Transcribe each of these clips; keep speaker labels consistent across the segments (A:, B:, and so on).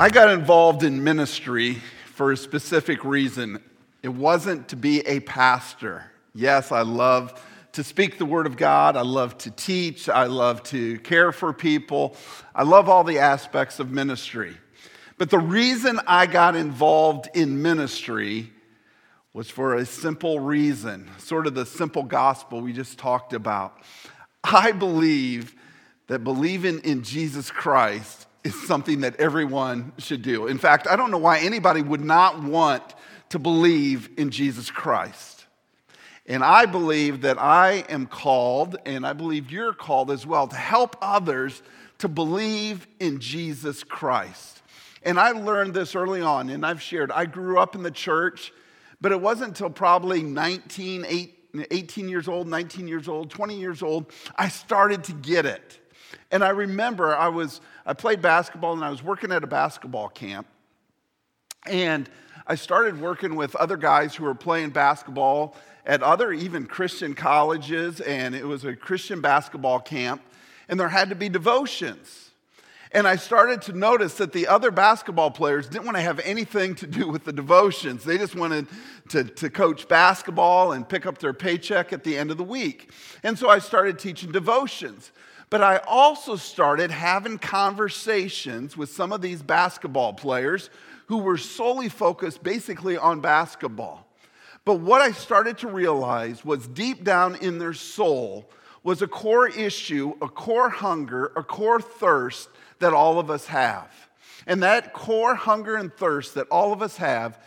A: I got involved in ministry for a specific reason. It wasn't to be a pastor. Yes, I love to speak the word of God. I love to teach. I love to care for people. I love all the aspects of ministry. But the reason I got involved in ministry was for a simple reason, sort of the simple gospel we just talked about. I believe that believing in Jesus Christ is something that everyone should do. In fact, I don't know why anybody would not want to believe in Jesus Christ. And I believe that I am called, and I believe you're called as well, to help others to believe in Jesus Christ. And I learned this early on, and I've shared. I grew up in the church, but it wasn't until probably 19, 18 years old, 19 years old, 20 years old, I started to get it. And I remember I was I played basketball and I was working at a basketball camp. And I started working with other guys who were playing basketball at other even Christian colleges, and it was a Christian basketball camp, and there had to be devotions. And I started to notice that the other basketball players didn't want to have anything to do with the devotions. They just wanted to, to coach basketball and pick up their paycheck at the end of the week. And so I started teaching devotions. But I also started having conversations with some of these basketball players who were solely focused basically on basketball. But what I started to realize was deep down in their soul was a core issue, a core hunger, a core thirst that all of us have. And that core hunger and thirst that all of us have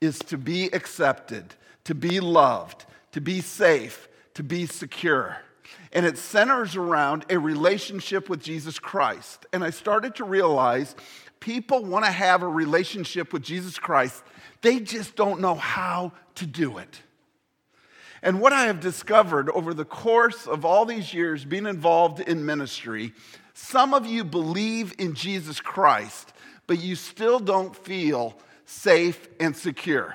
A: is to be accepted, to be loved, to be safe, to be secure and it centers around a relationship with Jesus Christ. And I started to realize people want to have a relationship with Jesus Christ, they just don't know how to do it. And what I have discovered over the course of all these years being involved in ministry, some of you believe in Jesus Christ, but you still don't feel safe and secure.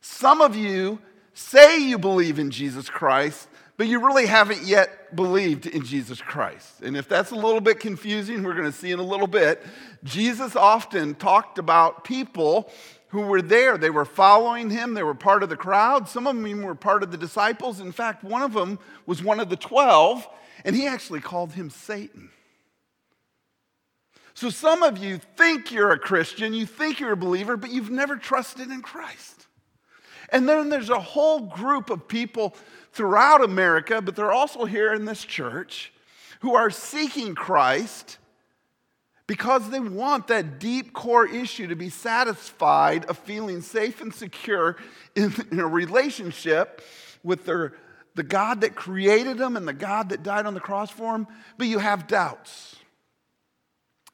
A: Some of you say you believe in Jesus Christ, but you really haven't yet believed in Jesus Christ. And if that's a little bit confusing, we're going to see in a little bit. Jesus often talked about people who were there. They were following him, they were part of the crowd. Some of them were part of the disciples. In fact, one of them was one of the 12, and he actually called him Satan. So some of you think you're a Christian, you think you're a believer, but you've never trusted in Christ. And then there's a whole group of people throughout America, but they're also here in this church who are seeking Christ because they want that deep core issue to be satisfied of feeling safe and secure in, in a relationship with their, the God that created them and the God that died on the cross for them, but you have doubts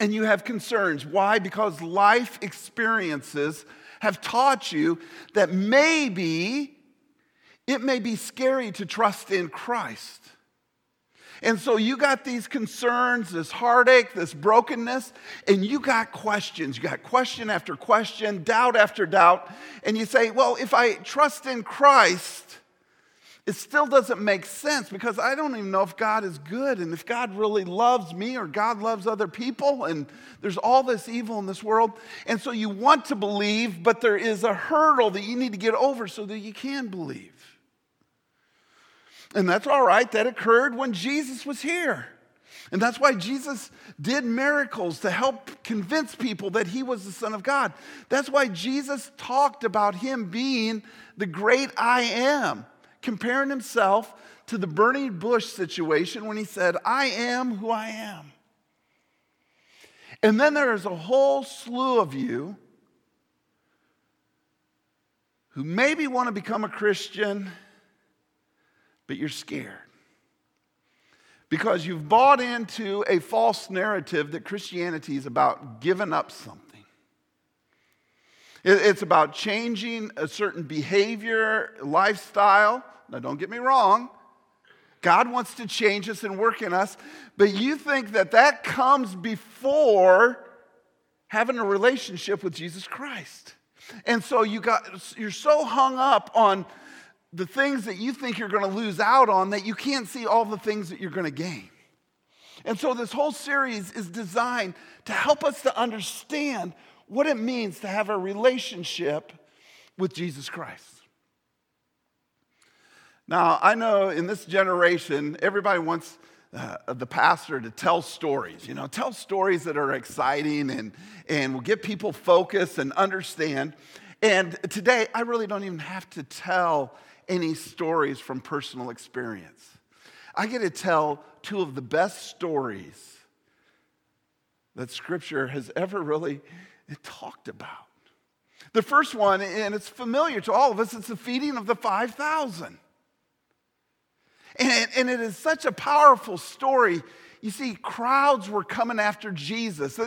A: and you have concerns. Why? Because life experiences have taught you that maybe it may be scary to trust in Christ. And so you got these concerns, this heartache, this brokenness, and you got questions. You got question after question, doubt after doubt. And you say, well, if I trust in Christ, it still doesn't make sense because I don't even know if God is good and if God really loves me or God loves other people. And there's all this evil in this world. And so you want to believe, but there is a hurdle that you need to get over so that you can believe. And that's all right. That occurred when Jesus was here. And that's why Jesus did miracles to help convince people that he was the Son of God. That's why Jesus talked about him being the great I am, comparing himself to the burning bush situation when he said, I am who I am. And then there is a whole slew of you who maybe want to become a Christian but you're scared. Because you've bought into a false narrative that Christianity is about giving up something. It's about changing a certain behavior, lifestyle. Now, don't get me wrong. God wants to change us and work in us, but you think that that comes before having a relationship with Jesus Christ. And so you got you're so hung up on the things that you think you're going to lose out on that you can't see all the things that you're going to gain. And so this whole series is designed to help us to understand what it means to have a relationship with Jesus Christ. Now, I know in this generation, everybody wants uh, the pastor to tell stories, you know, tell stories that are exciting and, and will get people focused and understand. And today, I really don't even have to tell any stories from personal experience. I get to tell two of the best stories that Scripture has ever really talked about. The first one, and it's familiar to all of us, it's the feeding of the 5,000. And, and it is such a powerful story. You see, crowds were coming after Jesus.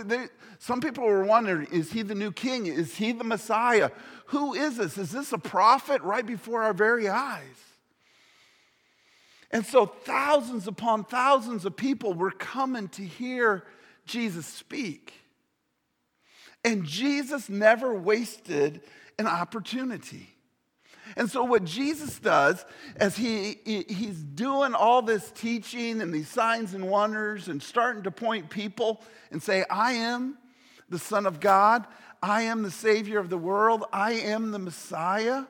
A: some people were wondering is he the new king? Is he the Messiah? Who is this? Is this a prophet right before our very eyes? And so, thousands upon thousands of people were coming to hear Jesus speak. And Jesus never wasted an opportunity. And so, what Jesus does as he, he's doing all this teaching and these signs and wonders and starting to point people and say, I am the Son of God, I am the Savior of the world, I am the Messiah.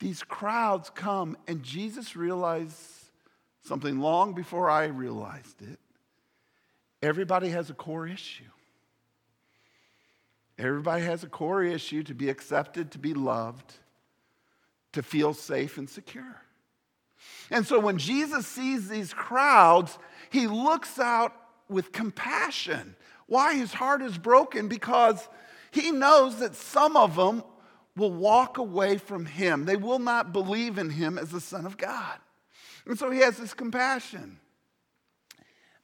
A: These crowds come, and Jesus realized something long before I realized it. Everybody has a core issue. Everybody has a core issue to be accepted, to be loved, to feel safe and secure. And so when Jesus sees these crowds, he looks out with compassion. Why his heart is broken? Because he knows that some of them will walk away from him. They will not believe in him as the Son of God. And so he has this compassion.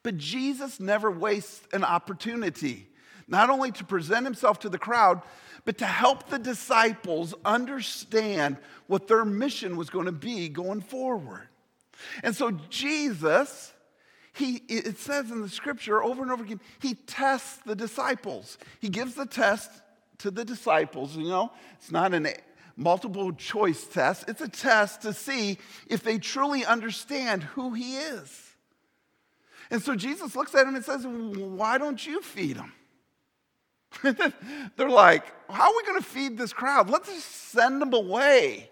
A: But Jesus never wastes an opportunity not only to present himself to the crowd, but to help the disciples understand what their mission was going to be going forward. And so Jesus, he, it says in the scripture over and over again, he tests the disciples. He gives the test to the disciples, you know, it's not a multiple choice test, it's a test to see if they truly understand who he is. And so Jesus looks at him and says, Why don't you feed them? They're like, how are we going to feed this crowd? Let's just send them away.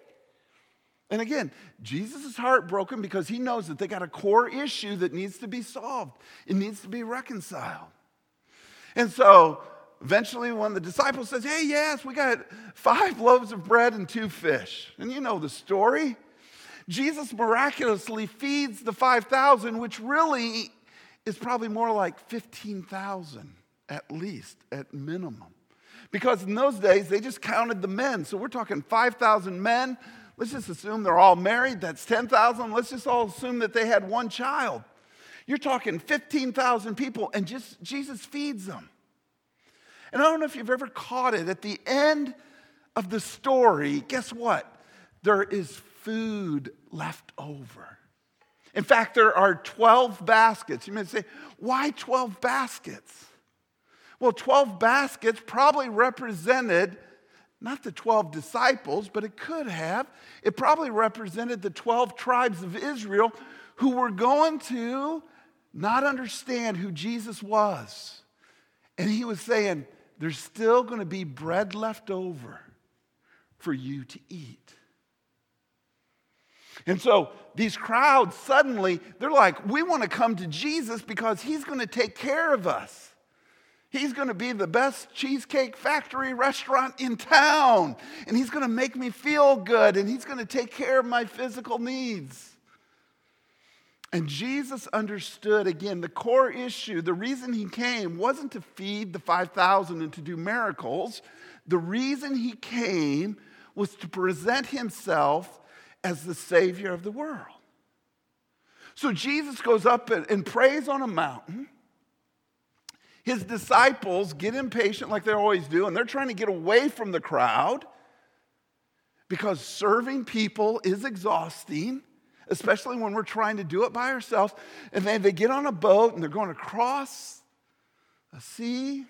A: And again, Jesus is heartbroken because he knows that they got a core issue that needs to be solved. It needs to be reconciled. And so eventually, when the disciple says, Hey, yes, we got five loaves of bread and two fish. And you know the story. Jesus miraculously feeds the 5,000, which really is probably more like 15,000 at least, at minimum. Because in those days, they just counted the men. So we're talking 5,000 men. Let's just assume they're all married. That's 10,000. Let's just all assume that they had one child. You're talking 15,000 people, and just Jesus feeds them. And I don't know if you've ever caught it. At the end of the story, guess what? There is food left over. In fact, there are 12 baskets. You may say, why 12 baskets? Well, 12 baskets probably represented not the 12 disciples, but it could have. It probably represented the 12 tribes of Israel who were going to not understand who Jesus was. And he was saying, There's still going to be bread left over for you to eat. And so these crowds suddenly, they're like, We want to come to Jesus because he's going to take care of us. He's going to be the best cheesecake factory restaurant in town. And he's going to make me feel good. And he's going to take care of my physical needs. And Jesus understood again the core issue. The reason he came wasn't to feed the 5,000 and to do miracles. The reason he came was to present himself as the Savior of the world. So Jesus goes up and prays on a mountain. His disciples get impatient like they always do, and they're trying to get away from the crowd because serving people is exhausting, especially when we're trying to do it by ourselves. And then they get on a boat and they're going across a sea,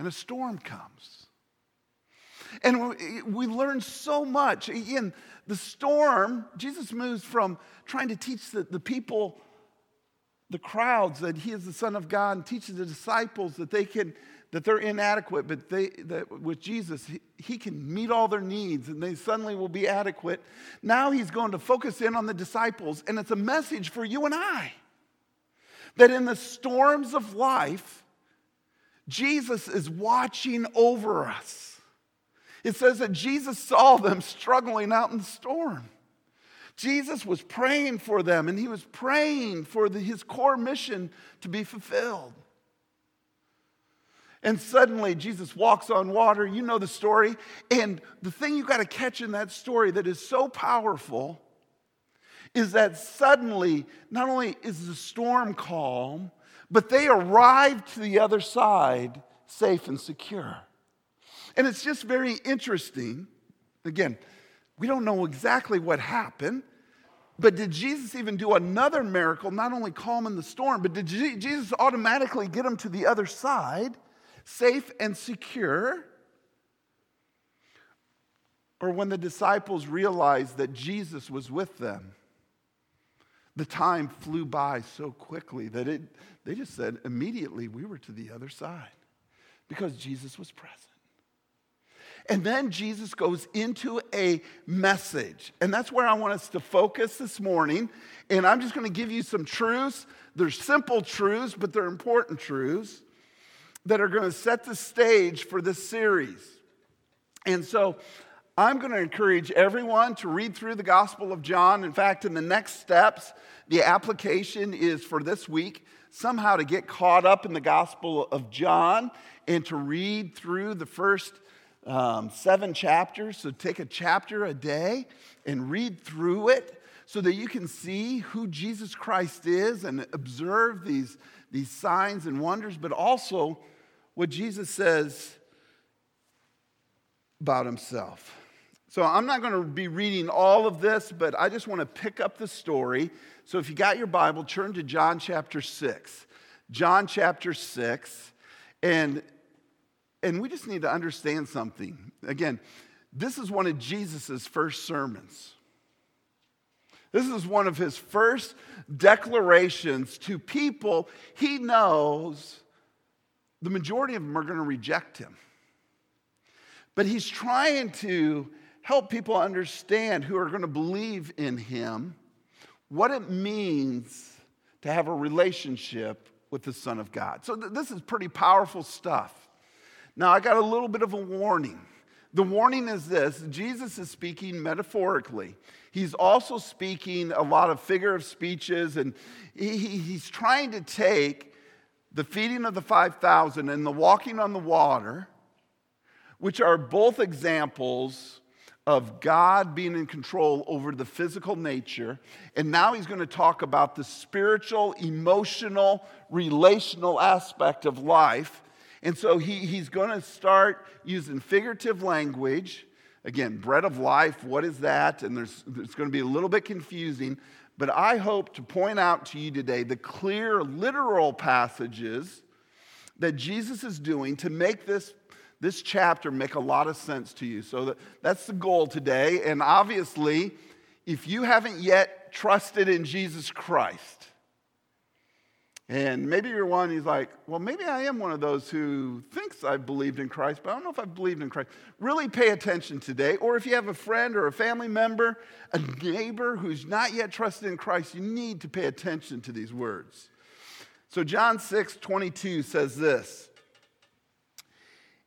A: and a storm comes. And we learn so much. Again, the storm, Jesus moves from trying to teach the, the people, the crowds, that he is the Son of God, and teaches the disciples that they can, that they're inadequate, but they, that with Jesus, he, he can meet all their needs and they suddenly will be adequate. Now he's going to focus in on the disciples, and it's a message for you and I that in the storms of life, Jesus is watching over us. It says that Jesus saw them struggling out in the storm. Jesus was praying for them and he was praying for the, his core mission to be fulfilled. And suddenly Jesus walks on water. You know the story. And the thing you got to catch in that story that is so powerful is that suddenly, not only is the storm calm, but they arrive to the other side safe and secure. And it's just very interesting. Again, we don't know exactly what happened, but did Jesus even do another miracle, not only calming the storm, but did Jesus automatically get them to the other side, safe and secure? Or when the disciples realized that Jesus was with them, the time flew by so quickly that it, they just said immediately we were to the other side because Jesus was present. And then Jesus goes into a message. And that's where I want us to focus this morning. And I'm just going to give you some truths. They're simple truths, but they're important truths that are going to set the stage for this series. And so I'm going to encourage everyone to read through the Gospel of John. In fact, in the next steps, the application is for this week somehow to get caught up in the Gospel of John and to read through the first um, seven chapters. So take a chapter a day and read through it so that you can see who Jesus Christ is and observe these, these signs and wonders, but also what Jesus says about himself. So I'm not going to be reading all of this, but I just want to pick up the story. So if you got your Bible, turn to John chapter 6. John chapter 6. And, and we just need to understand something. Again, this is one of Jesus' first sermons. This is one of his first declarations to people he knows the majority of them are going to reject him. But he's trying to help people understand who are going to believe in him what it means to have a relationship with the Son of God. So, th- this is pretty powerful stuff. Now, I got a little bit of a warning. The warning is this Jesus is speaking metaphorically. He's also speaking a lot of figure of speeches, and he, he's trying to take the feeding of the 5,000 and the walking on the water, which are both examples of God being in control over the physical nature. And now he's going to talk about the spiritual, emotional, relational aspect of life. And so he, he's going to start using figurative language. Again, bread of life, what is that? And there's, it's going to be a little bit confusing. But I hope to point out to you today the clear, literal passages that Jesus is doing to make this this chapter make a lot of sense to you. So that, that's the goal today. And obviously, if you haven't yet trusted in Jesus Christ, and maybe you're one who's like, well, maybe I am one of those who thinks I've believed in Christ, but I don't know if I've believed in Christ. Really pay attention today. Or if you have a friend or a family member, a neighbor who's not yet trusted in Christ, you need to pay attention to these words. So John 6 22 says this.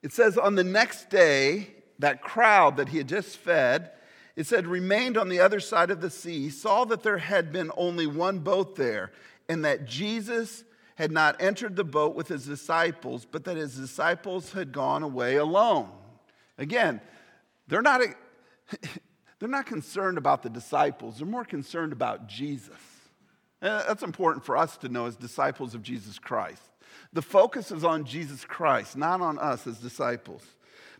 A: It says, on the next day, that crowd that he had just fed, it said, remained on the other side of the sea, saw that there had been only one boat there, and that Jesus had not entered the boat with his disciples, but that his disciples had gone away alone. Again, they're not, they're not concerned about the disciples, they're more concerned about Jesus. And that's important for us to know as disciples of Jesus Christ. The focus is on Jesus Christ, not on us as disciples.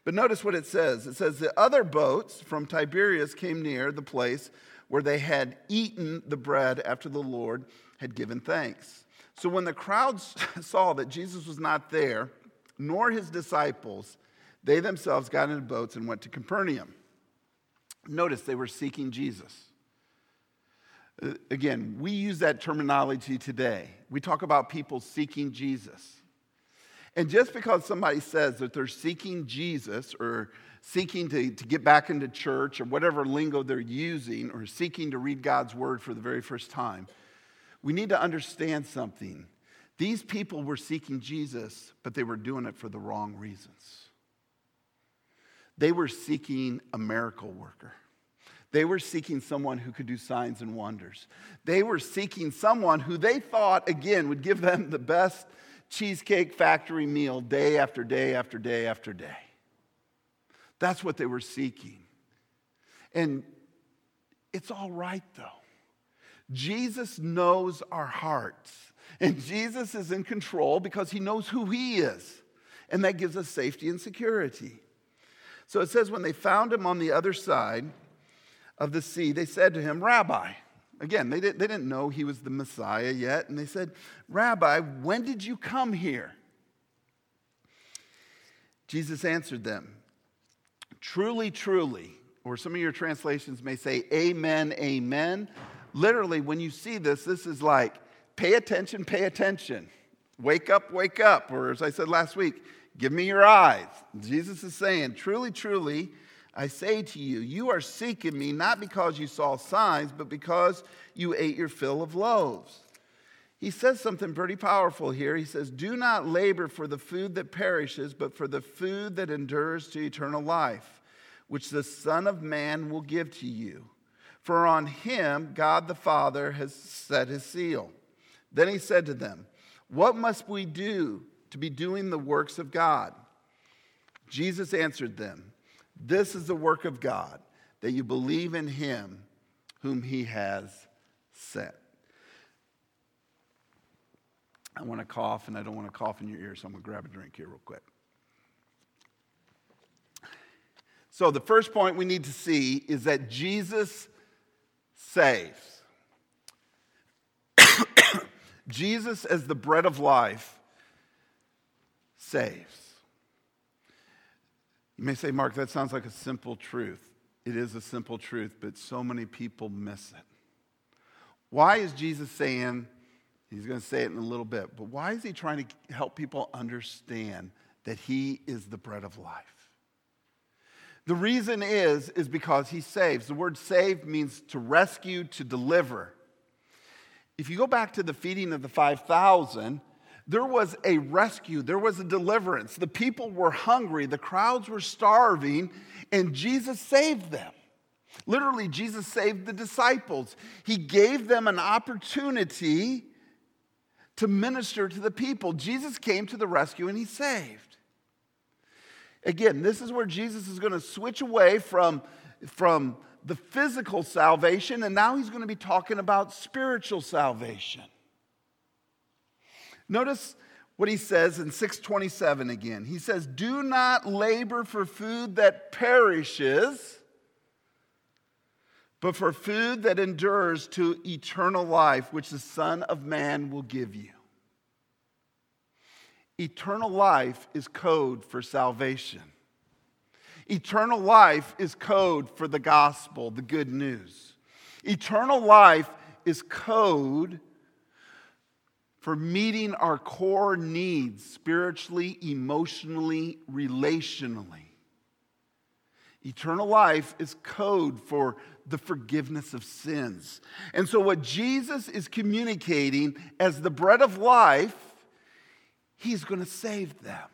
A: But notice what it says it says, The other boats from Tiberias came near the place where they had eaten the bread after the Lord had given thanks. So when the crowds saw that Jesus was not there, nor his disciples, They themselves got into boats and went to Capernaum. Notice they were seeking Jesus. Uh, again, we use that terminology today. We talk about people seeking Jesus. And just because somebody says that they're seeking Jesus or seeking to, to get back into church or whatever lingo they're using or seeking to read God's word for the very first time, we need to understand something. These people were seeking Jesus, but they were doing it for the wrong reasons. They were seeking a miracle worker. They were seeking someone who could do signs and wonders. They were seeking someone who they thought, again, would give them the best cheesecake factory meal day after day after day after day. That's what they were seeking. And it's all right, though. Jesus knows our hearts, and Jesus is in control because he knows who he is. And that gives us safety and security. So it says, when they found him on the other side, of the sea, they said to him, Rabbi, again, they, did, they didn't know he was the Messiah yet, and they said, Rabbi, when did you come here? Jesus answered them, Truly, truly, or some of your translations may say, Amen, Amen. Literally, when you see this, this is like, pay attention, pay attention. Wake up, wake up. Or as I said last week, give me your eyes. Jesus is saying, Truly, truly, I say to you, you are seeking me not because you saw signs, but because you ate your fill of loaves. He says something pretty powerful here. He says, Do not labor for the food that perishes, but for the food that endures to eternal life, which the Son of Man will give to you. For on him God the Father has set his seal. Then he said to them, What must we do to be doing the works of God? Jesus answered them, this is the work of God, that you believe in him whom he has sent. I want to cough, and I don't want to cough in your ear, so I'm going to grab a drink here real quick. So, the first point we need to see is that Jesus saves. Jesus, as the bread of life, saves. You may say, Mark, that sounds like a simple truth. It is a simple truth, but so many people miss it. Why is Jesus saying, he's going to say it in a little bit, but why is he trying to help people understand that he is the bread of life? The reason is, is because he saves. The word save means to rescue, to deliver. If you go back to the feeding of the 5,000, there was a rescue, there was a deliverance. The people were hungry, the crowds were starving, and Jesus saved them. Literally, Jesus saved the disciples. He gave them an opportunity to minister to the people. Jesus came to the rescue and he saved. Again, this is where Jesus is going to switch away from, from the physical salvation, and now he's going to be talking about spiritual salvation. Notice what he says in 627 again. He says, Do not labor for food that perishes, but for food that endures to eternal life, which the Son of Man will give you. Eternal life is code for salvation. Eternal life is code for the gospel, the good news. Eternal life is code for meeting our core needs spiritually, emotionally, relationally. Eternal life is code for the forgiveness of sins. And so, what Jesus is communicating as the bread of life, he's going to save them.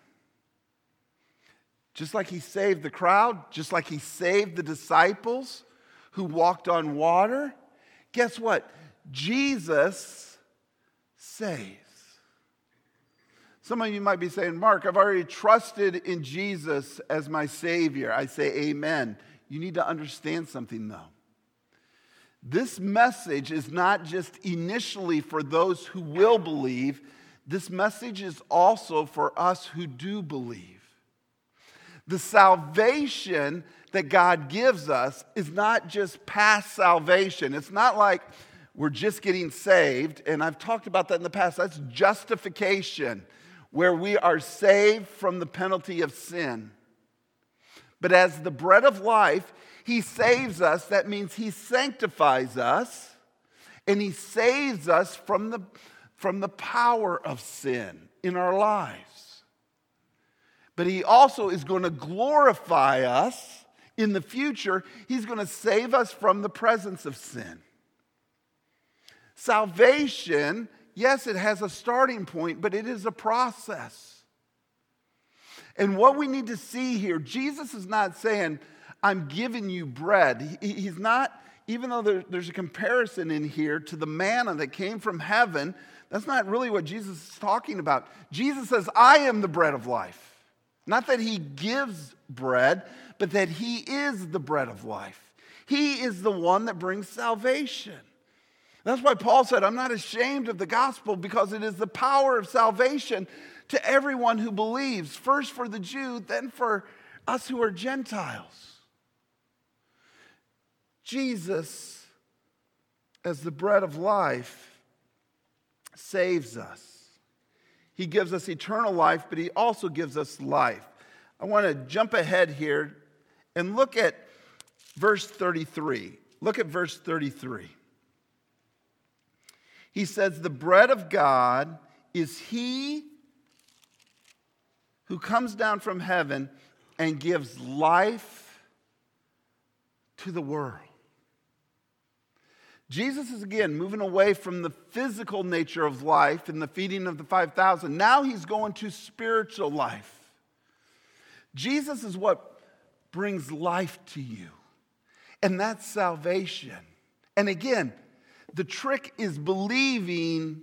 A: Just like he saved the crowd, just like he saved the disciples who walked on water, guess what? Jesus saves. Some of you might be saying, Mark, I've already trusted in Jesus as my Savior. I say, Amen. You need to understand something, though. This message is not just initially for those who will believe, this message is also for us who do believe. The salvation that God gives us is not just past salvation. It's not like, we're just getting saved. And I've talked about that in the past. That's justification, where we are saved from the penalty of sin. But as the bread of life, he saves us. That means he sanctifies us and he saves us from the, from the power of sin in our lives. But he also is going to glorify us in the future. He's going to save us from the presence of sin. Salvation, yes, it has a starting point, but it is a process. And what we need to see here, Jesus is not saying, I'm giving you bread. He's not, even though there's a comparison in here to the manna that came from heaven, that's not really what Jesus is talking about. Jesus says, I am the bread of life. Not that he gives bread, but that he is the bread of life. He is the one that brings salvation. That's why Paul said, I'm not ashamed of the gospel because it is the power of salvation to everyone who believes, first for the Jew, then for us who are Gentiles. Jesus, as the bread of life, saves us. He gives us eternal life, but He also gives us life. I want to jump ahead here and look at verse 33. Look at verse 33. He says, The bread of God is He who comes down from heaven and gives life to the world. Jesus is again moving away from the physical nature of life and the feeding of the 5,000. Now he's going to spiritual life. Jesus is what brings life to you, and that's salvation. And again, the trick is believing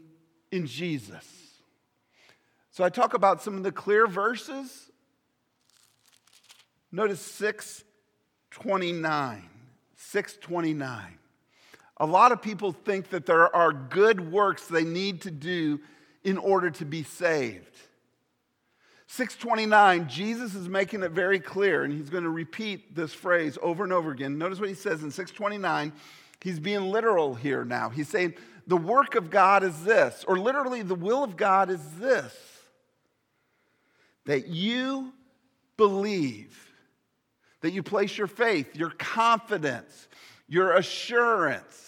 A: in Jesus. So I talk about some of the clear verses. Notice 629. 629. A lot of people think that there are good works they need to do in order to be saved. 629, Jesus is making it very clear, and he's going to repeat this phrase over and over again. Notice what he says in 629. He's being literal here now. He's saying, The work of God is this, or literally, the will of God is this that you believe, that you place your faith, your confidence, your assurance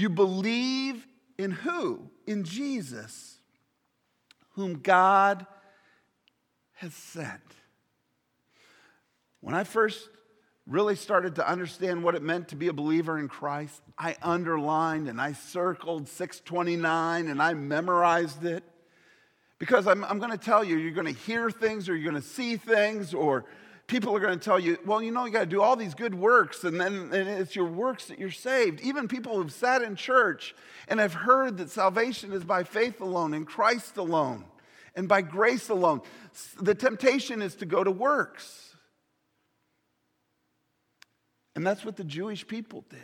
A: you believe in who? In Jesus, whom God has sent. When I first really started to understand what it meant to be a believer in Christ, I underlined and I circled 629 and I memorized it. Because I'm, I'm going to tell you, you're going to hear things or you're going to see things or people are going to tell you, well, you know, you got to do all these good works, and then and it's your works that you're saved. Even people who've sat in church and have heard that salvation is by faith alone, in Christ alone, and by grace alone. The temptation is to go to works. And that's what the Jewish people did.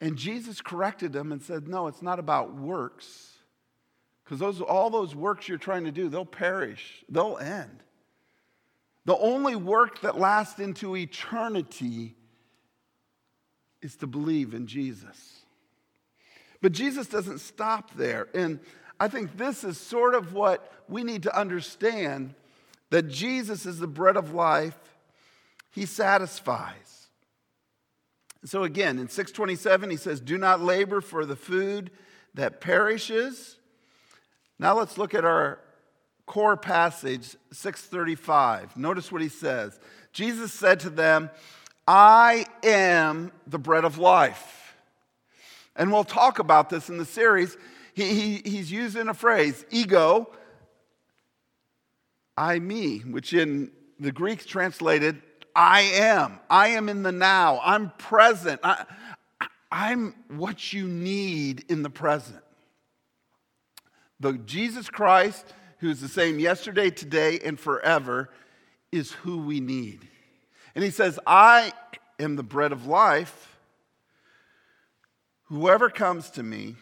A: And Jesus corrected them and said, No, it's not about works. Because those, all those works you're trying to do, they'll perish, they'll end. The only work that lasts into eternity is to believe in Jesus. But Jesus doesn't stop there. And I think this is sort of what we need to understand that Jesus is the bread of life, He satisfies. So again, in 627, He says, Do not labor for the food that perishes. Now let's look at our core passage, 635. Notice what he says. Jesus said to them, I am the bread of life. And we'll talk about this in the series. He, he, he's using a phrase, ego, I, me, which in the Greek translated, I am. I am in the now. I'm present. I, I'm what you need in the present. The Jesus Christ who is the same yesterday, today, and forever, is who we need. And he says, I am the bread of life. Whoever comes to me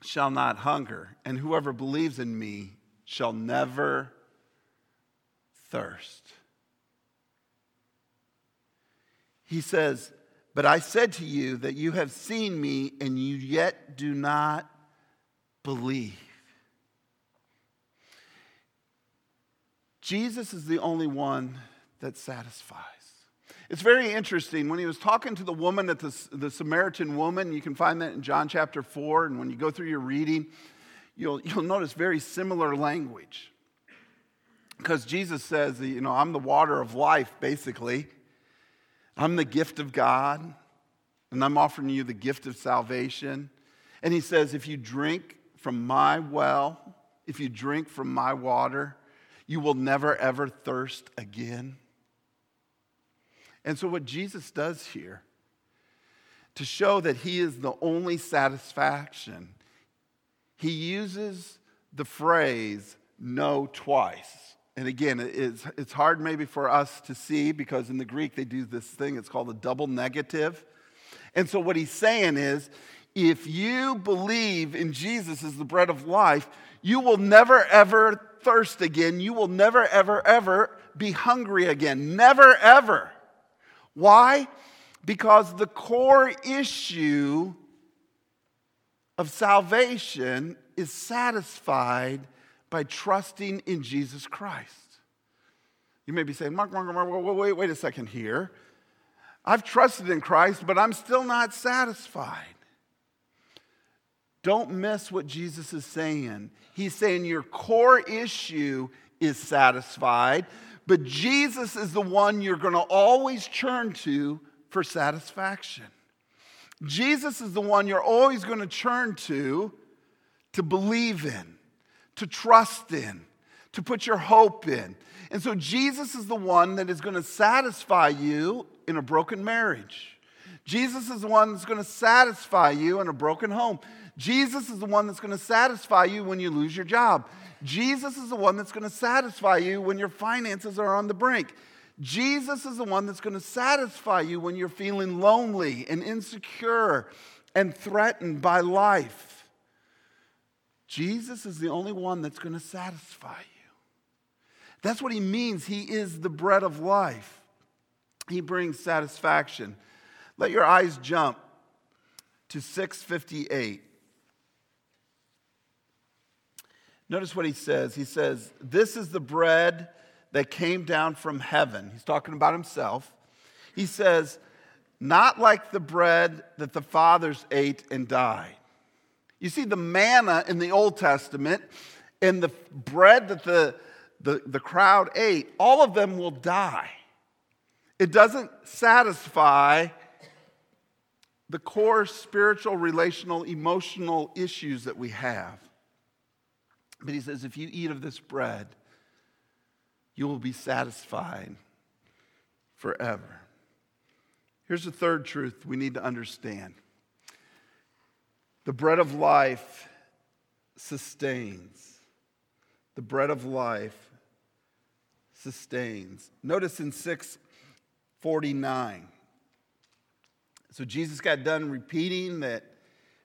A: shall not hunger, and whoever believes in me shall never thirst. He says, But I said to you that you have seen me, and you yet do not believe. Jesus is the only one that satisfies. It's very interesting. When he was talking to the woman at the, the Samaritan woman, you can find that in John chapter 4, and when you go through your reading, you'll, you'll notice very similar language. Because Jesus says, you know, I'm the water of life, basically. I'm the gift of God, and I'm offering you the gift of salvation. And he says, if you drink from my well, if you drink from my water, you will never ever thirst again. And so, what Jesus does here, to show that he is the only satisfaction, he uses the phrase no twice. And again, it's, it's hard maybe for us to see because in the Greek they do this thing, it's called a double negative. And so, what he's saying is if you believe in Jesus as the bread of life, you will never ever thirst again. You will never ever ever be hungry again. Never ever. Why? Because the core issue of salvation is satisfied by trusting in Jesus Christ. You may be saying, Mark, Mark, Mark, wait, wait a second here. I've trusted in Christ, but I'm still not satisfied. Don't miss what Jesus is saying. He's saying your core issue is satisfied, but Jesus is the one you're going to always turn to for satisfaction. Jesus is the one you're always going to turn to to believe in, to trust in, to put your hope in. And so Jesus is the one that is going to satisfy you in a broken marriage. Jesus is the one that's going to satisfy you in a broken home. Jesus is the one that's going to satisfy you when you lose your job. Jesus is the one that's going to satisfy you when your finances are on the brink. Jesus is the one that's going to satisfy you when you're feeling lonely and insecure and threatened by life. Jesus is the only one that's going to satisfy you. That's what he means. He is the bread of life, he brings satisfaction. Let your eyes jump to 658. Notice what he says. He says, This is the bread that came down from heaven. He's talking about himself. He says, Not like the bread that the fathers ate and died. You see, the manna in the Old Testament and the bread that the, the, the crowd ate, all of them will die. It doesn't satisfy the core spiritual, relational, emotional issues that we have. But he says, if you eat of this bread, you will be satisfied forever. Here's the third truth we need to understand the bread of life sustains. The bread of life sustains. Notice in 649. So Jesus got done repeating that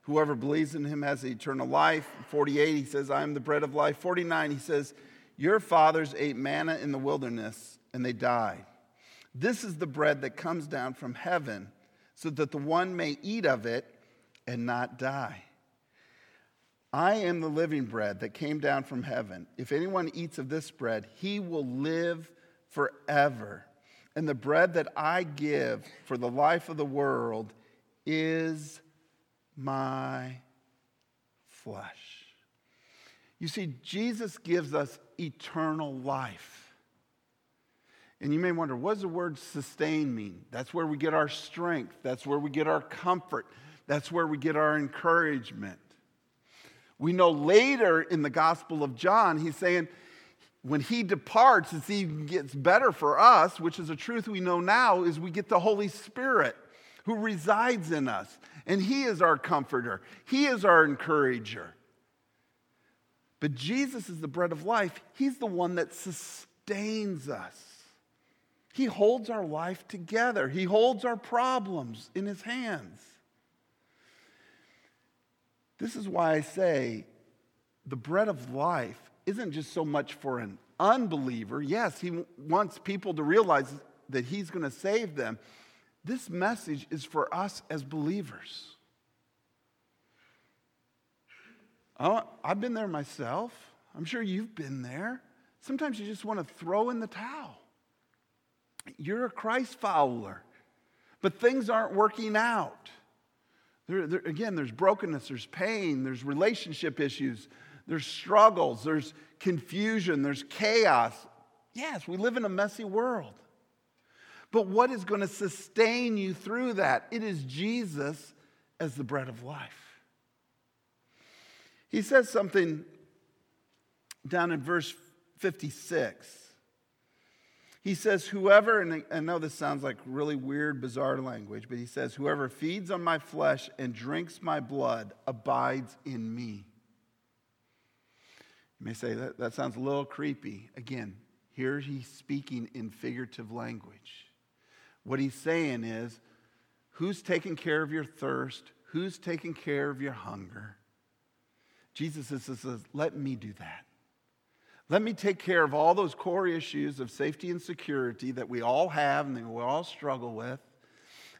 A: Whoever believes in him has eternal life. 48, he says, I am the bread of life. 49, he says, Your fathers ate manna in the wilderness and they died. This is the bread that comes down from heaven so that the one may eat of it and not die. I am the living bread that came down from heaven. If anyone eats of this bread, he will live forever. And the bread that I give for the life of the world is my flesh. You see, Jesus gives us eternal life. And you may wonder, what does the word sustain mean? That's where we get our strength, that's where we get our comfort, that's where we get our encouragement. We know later in the Gospel of John, he's saying, when he departs, it's even gets better for us, which is a truth we know now, is we get the Holy Spirit who resides in us. And He is our comforter, He is our encourager. But Jesus is the bread of life. He's the one that sustains us. He holds our life together, He holds our problems in His hands. This is why I say the bread of life isn't just so much for an unbeliever. Yes, He wants people to realize that He's going to save them. This message is for us as believers. Oh, I've been there myself. I'm sure you've been there. Sometimes you just want to throw in the towel. You're a Christ follower, but things aren't working out. There, there, again, there's brokenness, there's pain, there's relationship issues, there's struggles, there's confusion, there's chaos. Yes, we live in a messy world. But what is going to sustain you through that? It is Jesus as the bread of life. He says something down in verse 56. He says, Whoever, and I know this sounds like really weird, bizarre language, but he says, Whoever feeds on my flesh and drinks my blood abides in me. You may say, That, that sounds a little creepy. Again, here he's speaking in figurative language. What he's saying is, Who's taking care of your thirst? Who's taking care of your hunger? Jesus says, Let me do that. Let me take care of all those core issues of safety and security that we all have and that we all struggle with,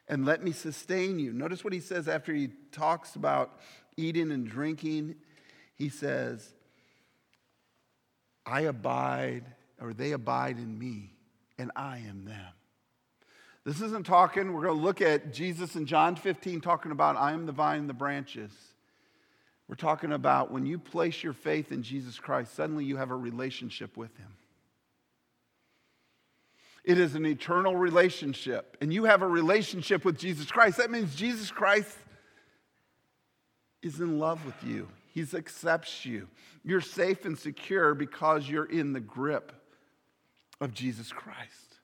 A: and let me sustain you. Notice what he says after he talks about eating and drinking. He says, I abide, or they abide in me, and I am them. This isn't talking, we're going to look at Jesus in John 15 talking about, I am the vine and the branches. We're talking about when you place your faith in Jesus Christ, suddenly you have a relationship with Him. It is an eternal relationship, and you have a relationship with Jesus Christ. That means Jesus Christ is in love with you, He accepts you. You're safe and secure because you're in the grip of Jesus Christ.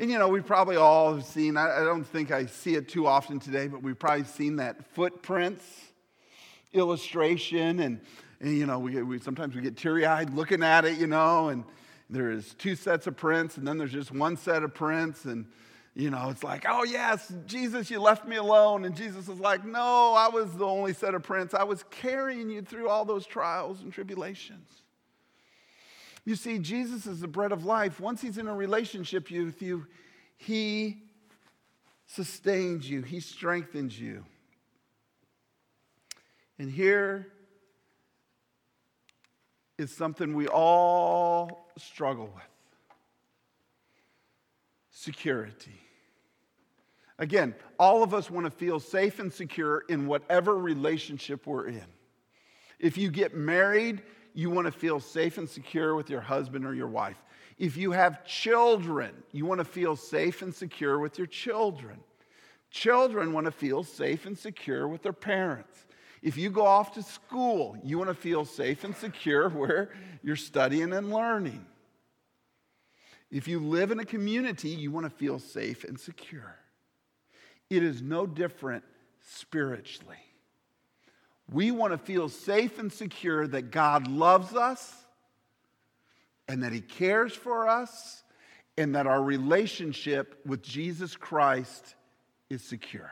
A: And you know, we probably all have seen, I, don't think I see it too often today, but we've probably seen that footprints illustration. And, and you know, we, we, sometimes we get teary eyed looking at it, you know, and there is two sets of prints, and then there's just one set of prints. And, you know, it's like, oh, yes, Jesus, you left me alone. And Jesus is like, no, I was the only set of prints. I was carrying you through all those trials and tribulations. You see, Jesus is the bread of life. Once he's in a relationship with you, he sustains you, he strengthens you. And here is something we all struggle with security. Again, all of us want to feel safe and secure in whatever relationship we're in. If you get married, you want to feel safe and secure with your husband or your wife. If you have children, you want to feel safe and secure with your children. Children want to feel safe and secure with their parents. If you go off to school, you want to feel safe and secure where you're studying and learning. If you live in a community, you want to feel safe and secure. It is no different spiritually. We want to feel safe and secure that God loves us and that He cares for us and that our relationship with Jesus Christ is secure.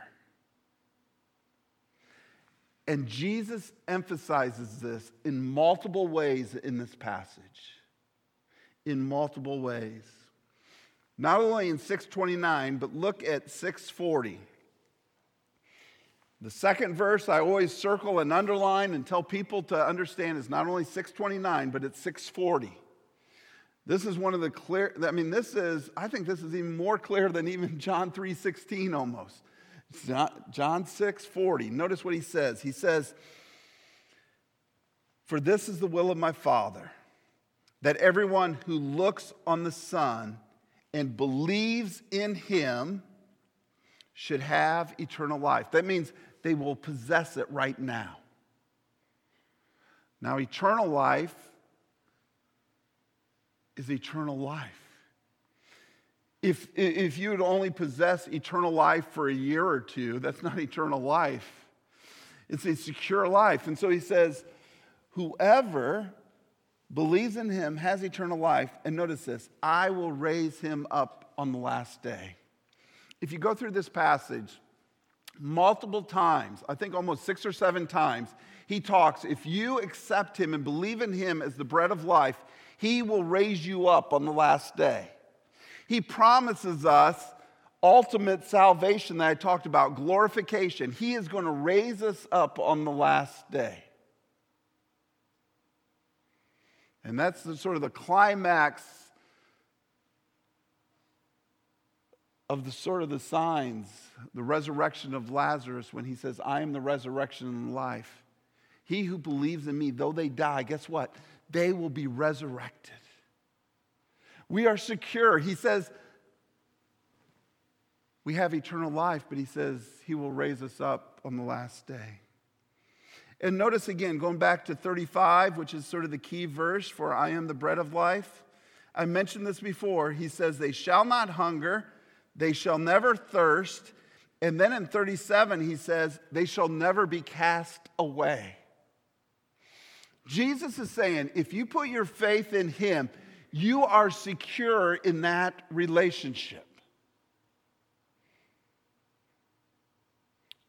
A: And Jesus emphasizes this in multiple ways in this passage. In multiple ways. Not only in 629, but look at 640. The second verse I always circle and underline and tell people to understand is not only 629, but it's 640. This is one of the clear, I mean, this is, I think this is even more clear than even John 3.16 almost. John 6.40. Notice what he says. He says, For this is the will of my Father, that everyone who looks on the Son and believes in him should have eternal life. That means they will possess it right now. Now, eternal life is eternal life. If, if you would only possess eternal life for a year or two, that's not eternal life. It's a secure life. And so he says, Whoever believes in him has eternal life. And notice this I will raise him up on the last day. If you go through this passage, multiple times, I think almost six or seven times, he talks if you accept him and believe in him as the bread of life, he will raise you up on the last day. He promises us ultimate salvation that I talked about, glorification. He is going to raise us up on the last day. And that's the, sort of the climax of the sort of the signs, the resurrection of Lazarus when he says, I am the resurrection and life. He who believes in me, though they die, guess what? They will be resurrected. We are secure. He says, we have eternal life, but he says he will raise us up on the last day. And notice again, going back to 35, which is sort of the key verse for I am the bread of life. I mentioned this before. He says, They shall not hunger, they shall never thirst. And then in 37, he says, They shall never be cast away. Jesus is saying, if you put your faith in him, you are secure in that relationship.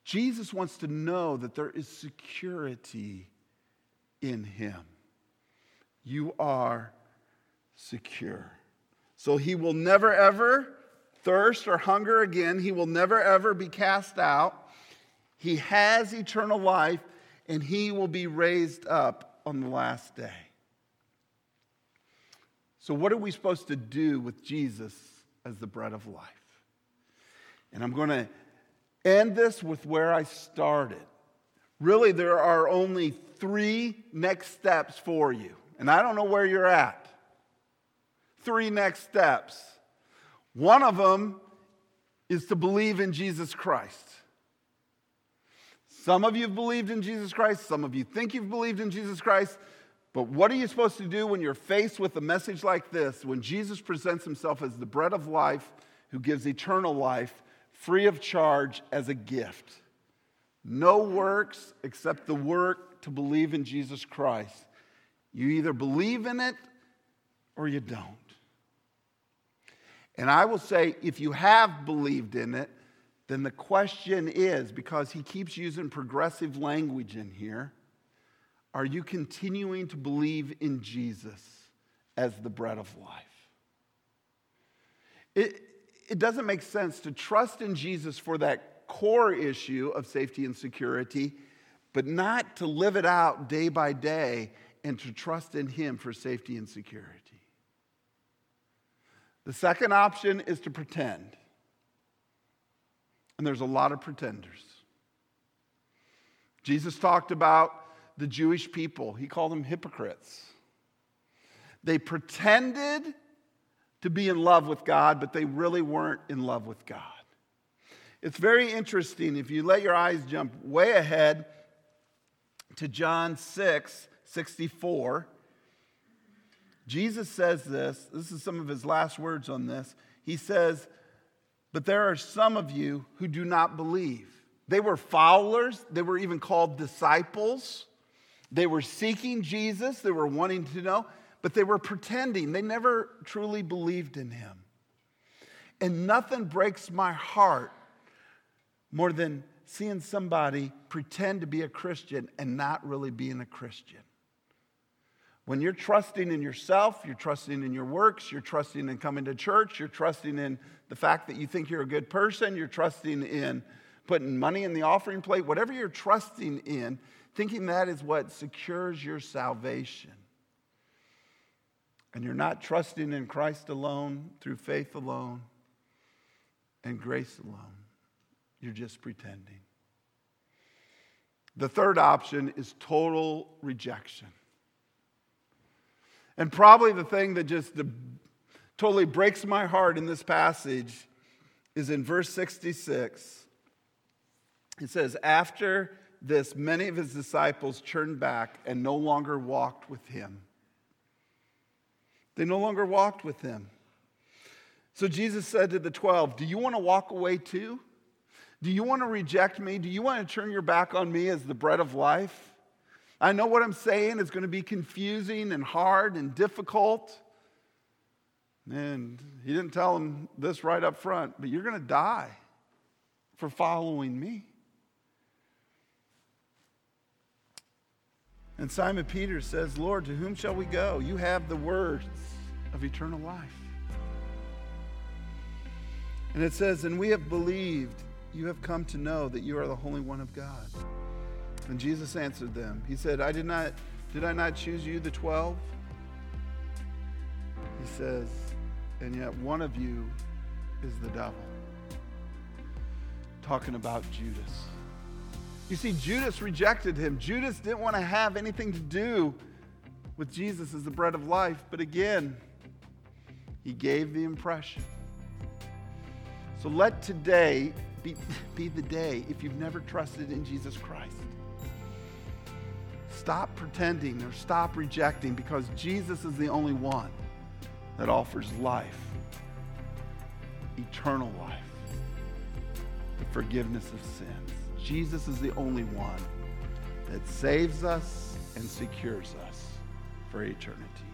A: Jesus wants to know that there is security in him. You are secure. So he will never ever thirst or hunger again. He will never ever be cast out. He has eternal life and he will be raised up on the last day. So, what are we supposed to do with Jesus as the bread of life? And I'm going to end this with where I started. Really, there are only three next steps for you. And I don't know where you're at. Three next steps. One of them is to believe in Jesus Christ. Some of you have believed in Jesus Christ, some of you think you've believed in Jesus Christ. But what are you supposed to do when you're faced with a message like this? When Jesus presents himself as the bread of life who gives eternal life, free of charge as a gift. No works except the work to believe in Jesus Christ. You either believe in it or you don't. And I will say, if you have believed in it, then the question is because he keeps using progressive language in here are you continuing to believe in Jesus as the bread of life? It, it doesn't make sense to trust in Jesus for that core issue of safety and security, but not to live it out day by day and to trust in Him for safety and security. The second option is to pretend. And there's a lot of pretenders. Jesus talked about the Jewish people, he called them hypocrites. They pretended to be in love with God, but they really weren't in love with God. It's very interesting if you let your eyes jump way ahead to John 6 64. Jesus says this. This is some of his last words on this. He says, But there are some of you who do not believe. They were followers, they were even called disciples. They were seeking Jesus, they were wanting to know, but they were pretending. They never truly believed in him. And nothing breaks my heart more than seeing somebody pretend to be a Christian and not really being a Christian. When you're trusting in yourself, you're trusting in your works, you're trusting in coming to church, you're trusting in the fact that you think you're a good person, you're trusting in putting money in the offering plate, whatever you're trusting in, thinking that is what secures your salvation and you're not trusting in Christ alone, through faith alone, and grace alone, you're just pretending. The third option is total rejection. And probably the thing that just totally breaks my heart in this passage is in verse 66. It says, After this, many of his disciples turned back and no longer walked with him. They no longer walked with him. So Jesus said to the 12, Do you want to walk away too? Do you want to reject me? Do you want to turn your back on me as the bread of life? I know what I'm saying is going to be confusing and hard and difficult. And he didn't tell them this right up front, but you're going to die for following me. And Simon Peter says, Lord, to whom shall we go? You have the words of eternal life. And it says, And we have believed, you have come to know that you are the Holy One of God. And Jesus answered them. He said, I did not, did I not choose you, the twelve? He says, and yet one of you is the devil. Talking about Judas. You see, Judas rejected him. Judas didn't want to have anything to do with Jesus as the bread of life, but again, he gave the impression. So let today be, be the day if you've never trusted in Jesus Christ. Stop pretending or stop rejecting because Jesus is the only one that offers life, eternal life, the forgiveness of sins. Jesus is the only one that saves us and secures us for eternity.